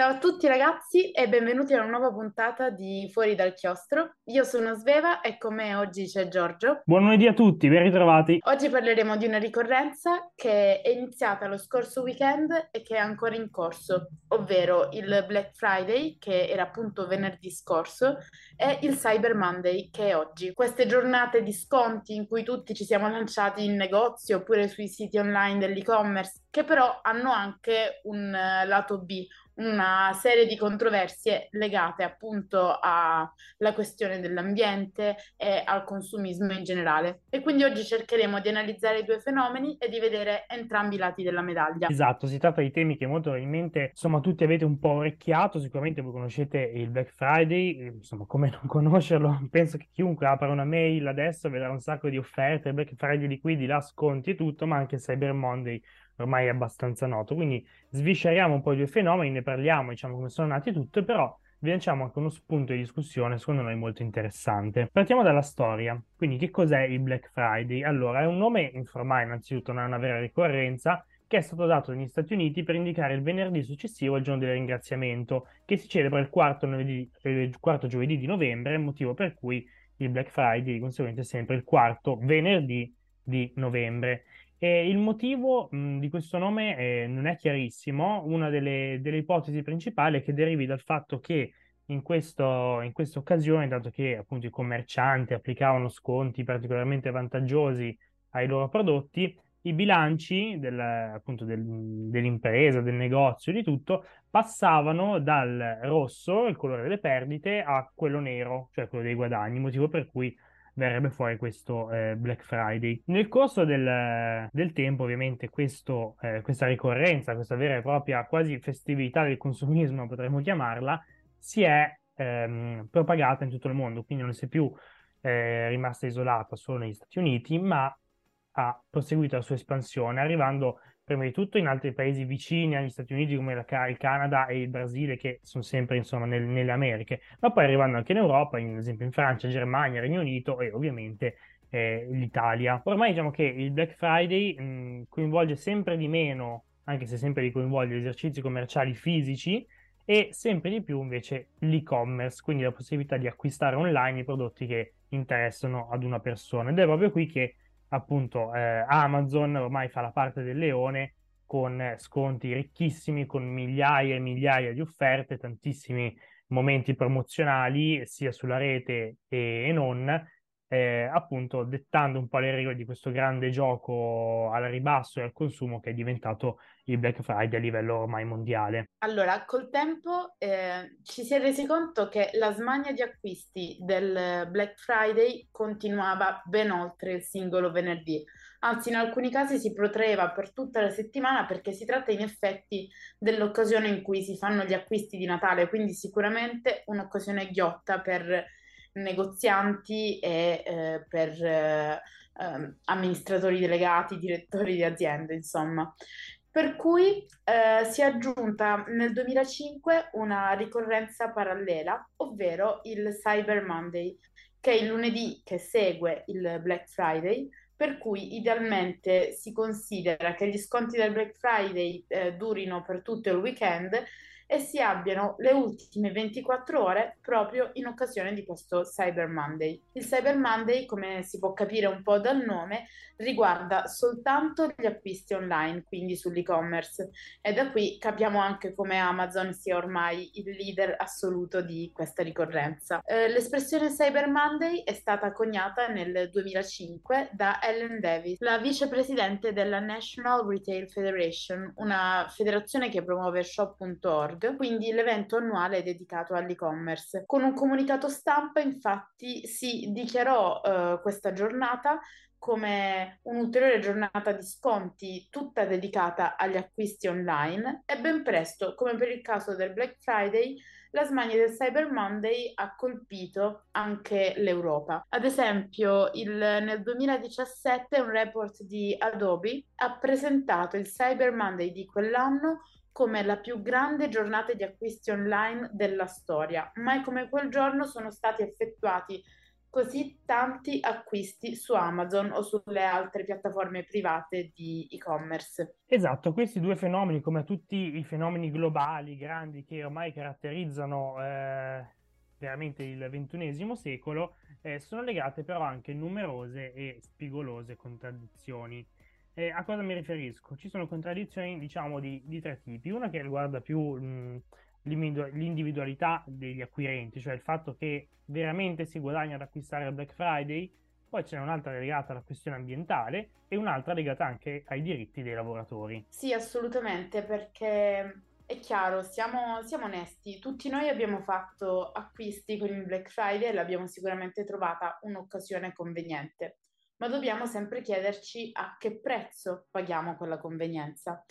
Ciao a tutti ragazzi e benvenuti a una nuova puntata di Fuori dal chiostro. Io sono Sveva e con me oggi c'è Giorgio. Buon lunedì a tutti, ben ritrovati. Oggi parleremo di una ricorrenza che è iniziata lo scorso weekend e che è ancora in corso, ovvero il Black Friday, che era appunto venerdì scorso, e il Cyber Monday, che è oggi. Queste giornate di sconti in cui tutti ci siamo lanciati in negozio oppure sui siti online dell'e-commerce, che però hanno anche un uh, lato B, una serie di controversie legate appunto alla questione dell'ambiente e al consumismo in generale. E quindi oggi cercheremo di analizzare i due fenomeni e di vedere entrambi i lati della medaglia. Esatto, si tratta di temi che molto probabilmente insomma tutti avete un po' orecchiato, sicuramente voi conoscete il Black Friday, insomma come non conoscerlo, penso che chiunque apra una mail adesso vedrà un sacco di offerte, Black Friday di qui, di là, sconti e tutto, ma anche Cyber Monday ormai è abbastanza noto. Quindi svisceriamo un po' i due fenomeni, ne parliamo, diciamo come sono nati tutti, però vi lanciamo anche uno spunto di discussione secondo noi molto interessante. Partiamo dalla storia. Quindi che cos'è il Black Friday? Allora, è un nome informale, innanzitutto non è una vera ricorrenza, che è stato dato negli Stati Uniti per indicare il venerdì successivo al giorno del ringraziamento, che si celebra il quarto, novedì, il quarto giovedì di novembre, motivo per cui il Black Friday di conseguenza è sempre il quarto venerdì di novembre. Il motivo mh, di questo nome eh, non è chiarissimo, una delle, delle, ipotesi principali è che derivi dal fatto che in, questo, in questa occasione, dato che appunto i commercianti applicavano sconti particolarmente vantaggiosi ai loro prodotti, i bilanci del, appunto del, dell'impresa, del negozio, di tutto, passavano dal rosso, il colore delle perdite, a quello nero, cioè quello dei guadagni, motivo per cui verrebbe fuori questo eh, Black Friday. Nel corso del, del tempo, ovviamente, questo, eh, questa ricorrenza, questa vera e propria quasi festività del consumismo, potremmo chiamarla, si è ehm, propagata in tutto il mondo, quindi non si è più eh, rimasta isolata solo negli Stati Uniti, ma ha proseguito la sua espansione, arrivando prima di tutto in altri paesi vicini agli Stati Uniti come la, il Canada e il Brasile che sono sempre insomma nel, nelle Americhe, ma poi arrivando anche in Europa, ad esempio in Francia, Germania, Regno Unito e ovviamente eh, l'Italia. Ormai diciamo che il Black Friday mh, coinvolge sempre di meno, anche se sempre li coinvolge, esercizi commerciali fisici e sempre di più invece l'e-commerce, quindi la possibilità di acquistare online i prodotti che interessano ad una persona. Ed è proprio qui che appunto eh, Amazon ormai fa la parte del leone con sconti ricchissimi, con migliaia e migliaia di offerte, tantissimi momenti promozionali sia sulla rete e, non, eh, appunto dettando un po' le regole di questo grande gioco al ribasso e al consumo che è diventato il Black Friday a livello ormai mondiale. Allora, col tempo eh, ci si è resi conto che la smania di acquisti del Black Friday continuava ben oltre il singolo venerdì. Anzi, in alcuni casi si protraeva per tutta la settimana perché si tratta in effetti dell'occasione in cui si fanno gli acquisti di Natale, quindi sicuramente un'occasione ghiotta per negozianti e eh, per eh, ehm, amministratori delegati, direttori di aziende, insomma. Per cui eh, si è aggiunta nel 2005 una ricorrenza parallela, ovvero il Cyber Monday, che è il lunedì che segue il Black Friday, per cui idealmente si considera che gli sconti del Black Friday eh, durino per tutto il weekend e si abbiano le ultime 24 ore proprio in occasione di questo Cyber Monday. Il Cyber Monday, come si può capire un po' dal nome, riguarda soltanto gli acquisti online, quindi sull'e-commerce e da qui capiamo anche come Amazon sia ormai il leader assoluto di questa ricorrenza. Eh, l'espressione Cyber Monday è stata coniata nel 2005 da Ellen Davis, la vicepresidente della National Retail Federation, una federazione che promuove shop.org quindi l'evento annuale dedicato all'e-commerce. Con un comunicato stampa, infatti, si dichiarò eh, questa giornata come un'ulteriore giornata di sconti tutta dedicata agli acquisti online e ben presto, come per il caso del Black Friday, la smania del Cyber Monday ha colpito anche l'Europa. Ad esempio, il, nel 2017 un report di Adobe ha presentato il Cyber Monday di quell'anno come la più grande giornata di acquisti online della storia. Mai come quel giorno sono stati effettuati così tanti acquisti su Amazon o sulle altre piattaforme private di e-commerce. Esatto, questi due fenomeni, come tutti i fenomeni globali grandi che ormai caratterizzano eh, veramente il ventunesimo secolo, eh, sono legate però anche numerose e spigolose contraddizioni. Eh, a cosa mi riferisco? Ci sono contraddizioni, diciamo, di, di tre tipi. Una che riguarda più mh, l'individualità degli acquirenti, cioè il fatto che veramente si guadagna ad acquistare al Black Friday, poi c'è un'altra legata alla questione ambientale e un'altra legata anche ai diritti dei lavoratori. Sì, assolutamente, perché è chiaro, siamo, siamo, onesti, tutti noi abbiamo fatto acquisti con il Black Friday e l'abbiamo sicuramente trovata un'occasione conveniente, ma dobbiamo sempre chiederci a che prezzo paghiamo quella convenienza.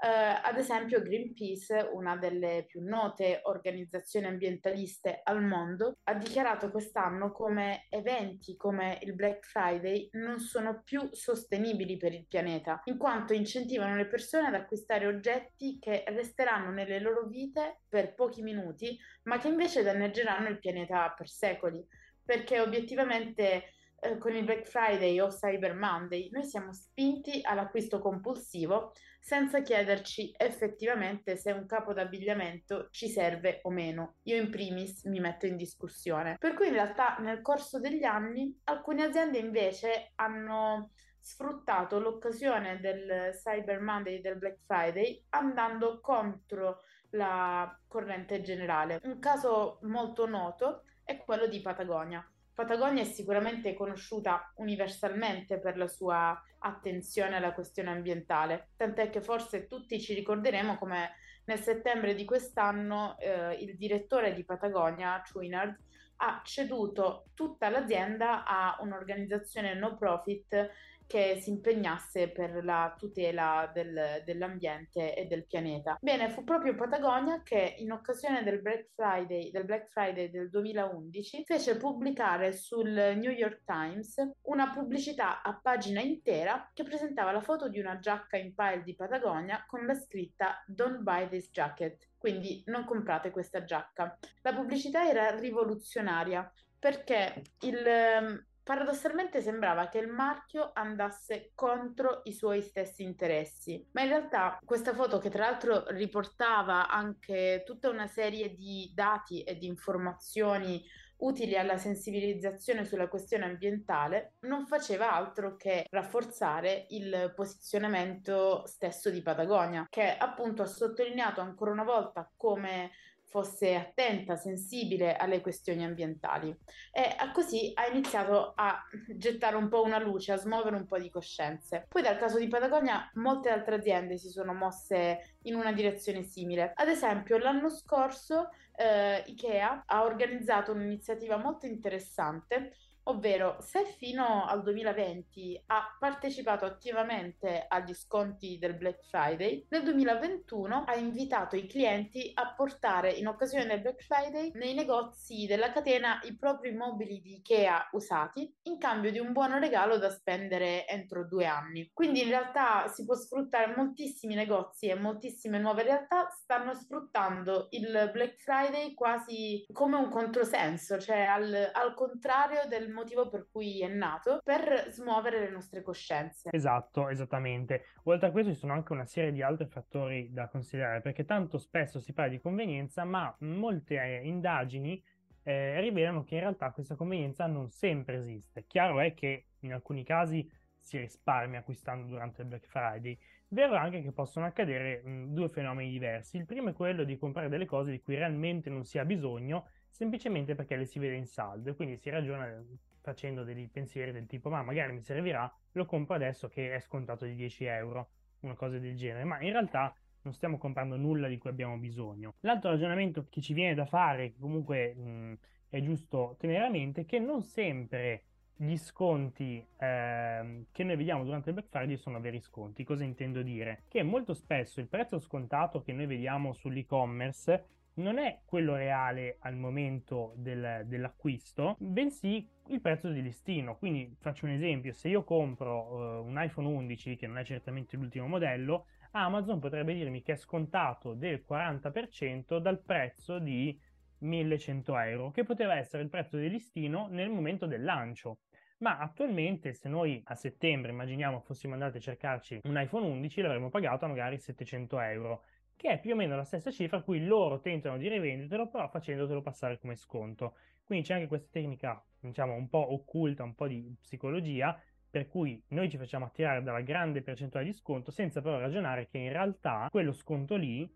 Uh, ad esempio Greenpeace, una delle più note organizzazioni ambientaliste al mondo, ha dichiarato quest'anno come eventi come il Black Friday non sono più sostenibili per il pianeta, in quanto incentivano le persone ad acquistare oggetti che resteranno nelle loro vite per pochi minuti, ma che invece danneggeranno il pianeta per secoli, perché obiettivamente eh, con il Black Friday o Cyber Monday noi siamo spinti all'acquisto compulsivo senza chiederci effettivamente se un capo d'abbigliamento ci serve o meno. Io in primis mi metto in discussione. Per cui in realtà nel corso degli anni alcune aziende invece hanno sfruttato l'occasione del Cyber Monday e del Black Friday andando contro la corrente generale. Un caso molto noto è quello di Patagonia. Patagonia è sicuramente conosciuta universalmente per la sua attenzione alla questione ambientale, tant'è che forse tutti ci ricorderemo come nel settembre di quest'anno eh, il direttore di Patagonia, Chouinard, ha ceduto tutta l'azienda a un'organizzazione no profit che si impegnasse per la tutela del, dell'ambiente e del pianeta. Bene, fu proprio Patagonia che in occasione del Black Friday del, Black Friday del 2011 fece pubblicare sul New York Times una pubblicità a pagina intera che presentava la foto di una giacca in pile di Patagonia con la scritta Don't buy this jacket, quindi non comprate questa giacca. La pubblicità era rivoluzionaria perché il, Paradossalmente sembrava che il marchio andasse contro i suoi stessi interessi, ma in realtà questa foto che tra l'altro riportava anche tutta una serie di dati e di informazioni utili alla sensibilizzazione sulla questione ambientale, non faceva altro che rafforzare il posizionamento stesso di Patagonia, che appunto ha sottolineato ancora una volta come fosse attenta, sensibile alle questioni ambientali e così ha iniziato a gettare un po' una luce, a smuovere un po' di coscienze. Poi dal caso di Patagonia molte altre aziende si sono mosse in una direzione simile. Ad esempio l'anno scorso eh, Ikea ha organizzato un'iniziativa molto interessante ovvero se fino al 2020 ha partecipato attivamente agli sconti del Black Friday, nel 2021 ha invitato i clienti a portare in occasione del Black Friday nei negozi della catena i propri mobili di Ikea usati in cambio di un buono regalo da spendere entro due anni. Quindi in realtà si può sfruttare moltissimi negozi e moltissime nuove realtà stanno sfruttando il Black Friday quasi come un controsenso, cioè al, al contrario del motivo per cui è nato, per smuovere le nostre coscienze. Esatto, esattamente. Oltre a questo ci sono anche una serie di altri fattori da considerare, perché tanto spesso si parla di convenienza, ma molte eh, indagini eh, rivelano che in realtà questa convenienza non sempre esiste. Chiaro è che in alcuni casi si risparmia acquistando durante il Black Friday. Vero anche che possono accadere mh, due fenomeni diversi. Il primo è quello di comprare delle cose di cui realmente non si ha bisogno, semplicemente perché le si vede in saldo e quindi si ragiona facendo dei pensieri del tipo ma magari mi servirà, lo compro adesso che è scontato di 10 euro, una cosa del genere, ma in realtà non stiamo comprando nulla di cui abbiamo bisogno. L'altro ragionamento che ci viene da fare, che comunque mh, è giusto tenere a mente, è che non sempre gli sconti eh, che noi vediamo durante il Black Friday sono veri sconti. Cosa intendo dire? Che molto spesso il prezzo scontato che noi vediamo sull'e-commerce non è quello reale al momento del, dell'acquisto, bensì il prezzo di listino. Quindi faccio un esempio, se io compro uh, un iPhone 11, che non è certamente l'ultimo modello, Amazon potrebbe dirmi che è scontato del 40% dal prezzo di 1100 euro, che poteva essere il prezzo di listino nel momento del lancio. Ma attualmente, se noi a settembre immaginiamo fossimo andati a cercarci un iPhone 11, l'avremmo pagato magari 700 euro, che è più o meno la stessa cifra a cui loro tentano di rivendertelo, però facendotelo passare come sconto. Quindi c'è anche questa tecnica, diciamo, un po' occulta, un po' di psicologia, per cui noi ci facciamo attirare dalla grande percentuale di sconto senza però ragionare che in realtà quello sconto lì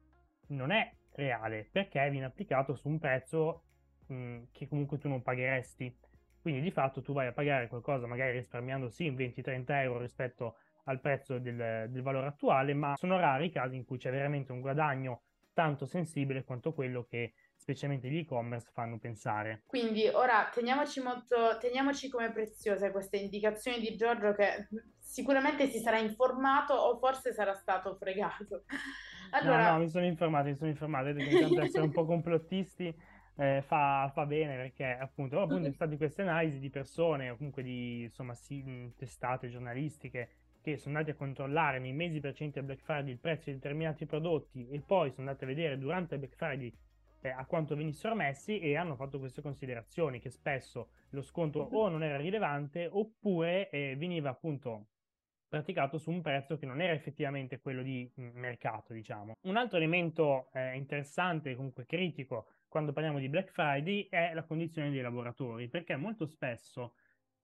non è reale perché viene applicato su un prezzo mh, che comunque tu non pagheresti. Quindi di fatto tu vai a pagare qualcosa magari risparmiando sì 20-30 euro rispetto al prezzo del, del valore attuale, ma sono rari i casi in cui c'è veramente un guadagno tanto sensibile quanto quello che specialmente gli e-commerce fanno pensare. Quindi ora teniamoci, molto, teniamoci come preziose queste indicazioni di Giorgio che sicuramente si sarà informato o forse sarà stato fregato. Allora... No, no, mi sono informato, mi sono informato, intanto essere un po' complottisti eh, fa, fa, bene perché appunto, appunto sono state queste analisi di persone o comunque di insomma, sì, testate giornalistiche che sono andati a controllare nei mesi precedenti al Black Friday il prezzo di determinati prodotti e poi sono andati a vedere durante il Black Friday eh, a quanto venissero messi e hanno fatto queste considerazioni che spesso lo sconto o non era rilevante oppure eh, veniva appunto praticato su un prezzo che non era effettivamente quello di mm, mercato, diciamo. Un altro elemento eh, interessante, comunque critico, quando parliamo di Black Friday è la condizione dei lavoratori, perché molto spesso,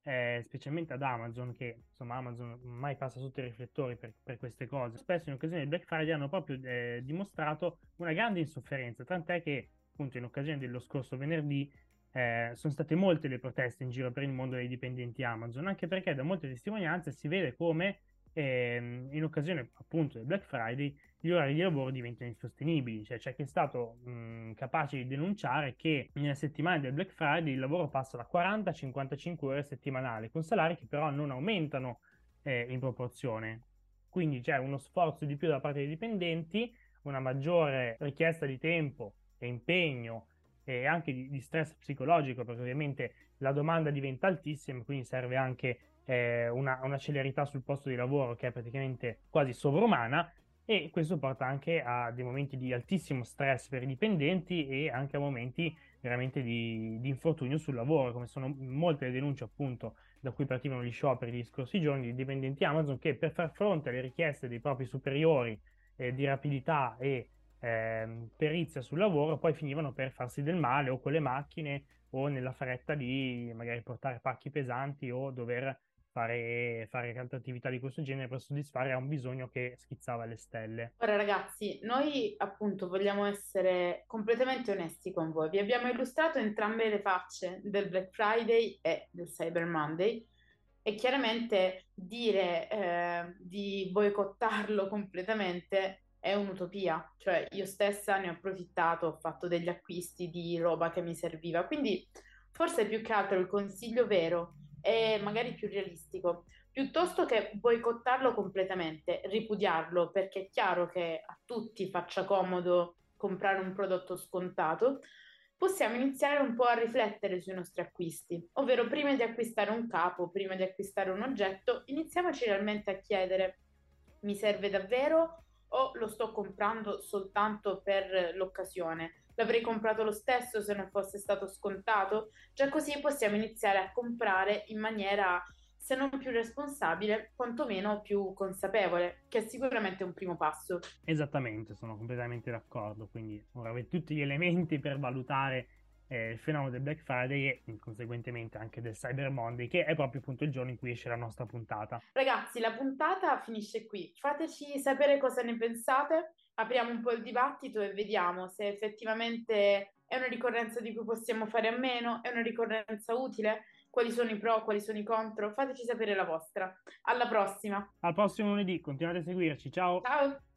eh, specialmente ad Amazon, che insomma Amazon mai passa sotto i riflettori per, per queste cose, spesso in occasione del Black Friday hanno proprio eh, dimostrato una grande insofferenza, tant'è che appunto in occasione dello scorso venerdì eh, sono state molte le proteste in giro per il mondo dei dipendenti Amazon, anche perché da molte testimonianze si vede come ehm, in occasione appunto del Black Friday gli orari di lavoro diventano insostenibili, cioè c'è chi è stato mh, capace di denunciare che nella settimana del Black Friday il lavoro passa da 40 a 55 ore settimanali, con salari che però non aumentano eh, in proporzione. Quindi c'è uno sforzo di più da parte dei dipendenti, una maggiore richiesta di tempo e impegno e anche di, di, stress psicologico, perché ovviamente la domanda diventa altissima, quindi serve anche eh, una, una, celerità sul posto di lavoro che è praticamente quasi sovrumana e questo porta anche a dei momenti di altissimo stress per i dipendenti e anche a momenti veramente di, di infortunio sul lavoro, come sono molte le denunce appunto da cui partivano gli scioperi gli scorsi giorni di dipendenti Amazon che per far fronte alle richieste dei propri superiori eh, di rapidità e eh, perizia sul lavoro, poi finivano per farsi del male o con le macchine o nella fretta di magari portare pacchi pesanti o dover fare, fare altre attività di questo genere per soddisfare a un bisogno che schizzava alle stelle. Ora ragazzi, noi appunto vogliamo essere completamente onesti con voi. Vi abbiamo illustrato entrambe le facce del Black Friday e del Cyber Monday e chiaramente dire eh, di boicottarlo completamente è un'utopia, cioè io stessa ne ho approfittato, ho fatto degli acquisti di roba che mi serviva, quindi forse più che altro il consiglio vero è magari più realistico, piuttosto che boicottarlo completamente, ripudiarlo, perché è chiaro che a tutti faccia comodo comprare un prodotto scontato, possiamo iniziare un po' a riflettere sui nostri acquisti, ovvero prima di acquistare un capo, prima di acquistare un oggetto, iniziamoci realmente a chiedere mi serve davvero o lo sto comprando soltanto per l'occasione? L'avrei comprato lo stesso se non fosse stato scontato? Già così possiamo iniziare a comprare in maniera se non più responsabile, quantomeno più consapevole, che è sicuramente un primo passo. Esattamente, sono completamente d'accordo, quindi ora avete tutti gli elementi per valutare eh, il fenomeno del Black Friday e conseguentemente anche del Cyber Monday, che è proprio appunto il giorno in cui esce la nostra puntata. Ragazzi, la puntata finisce qui. Fateci sapere cosa ne pensate, apriamo un po' il dibattito e vediamo se effettivamente è una ricorrenza di cui possiamo fare a meno, è una ricorrenza utile, quali sono i pro, quali sono i contro. Fateci sapere la vostra. Alla prossima. Al prossimo lunedì, continuate a seguirci. Ciao. Ciao.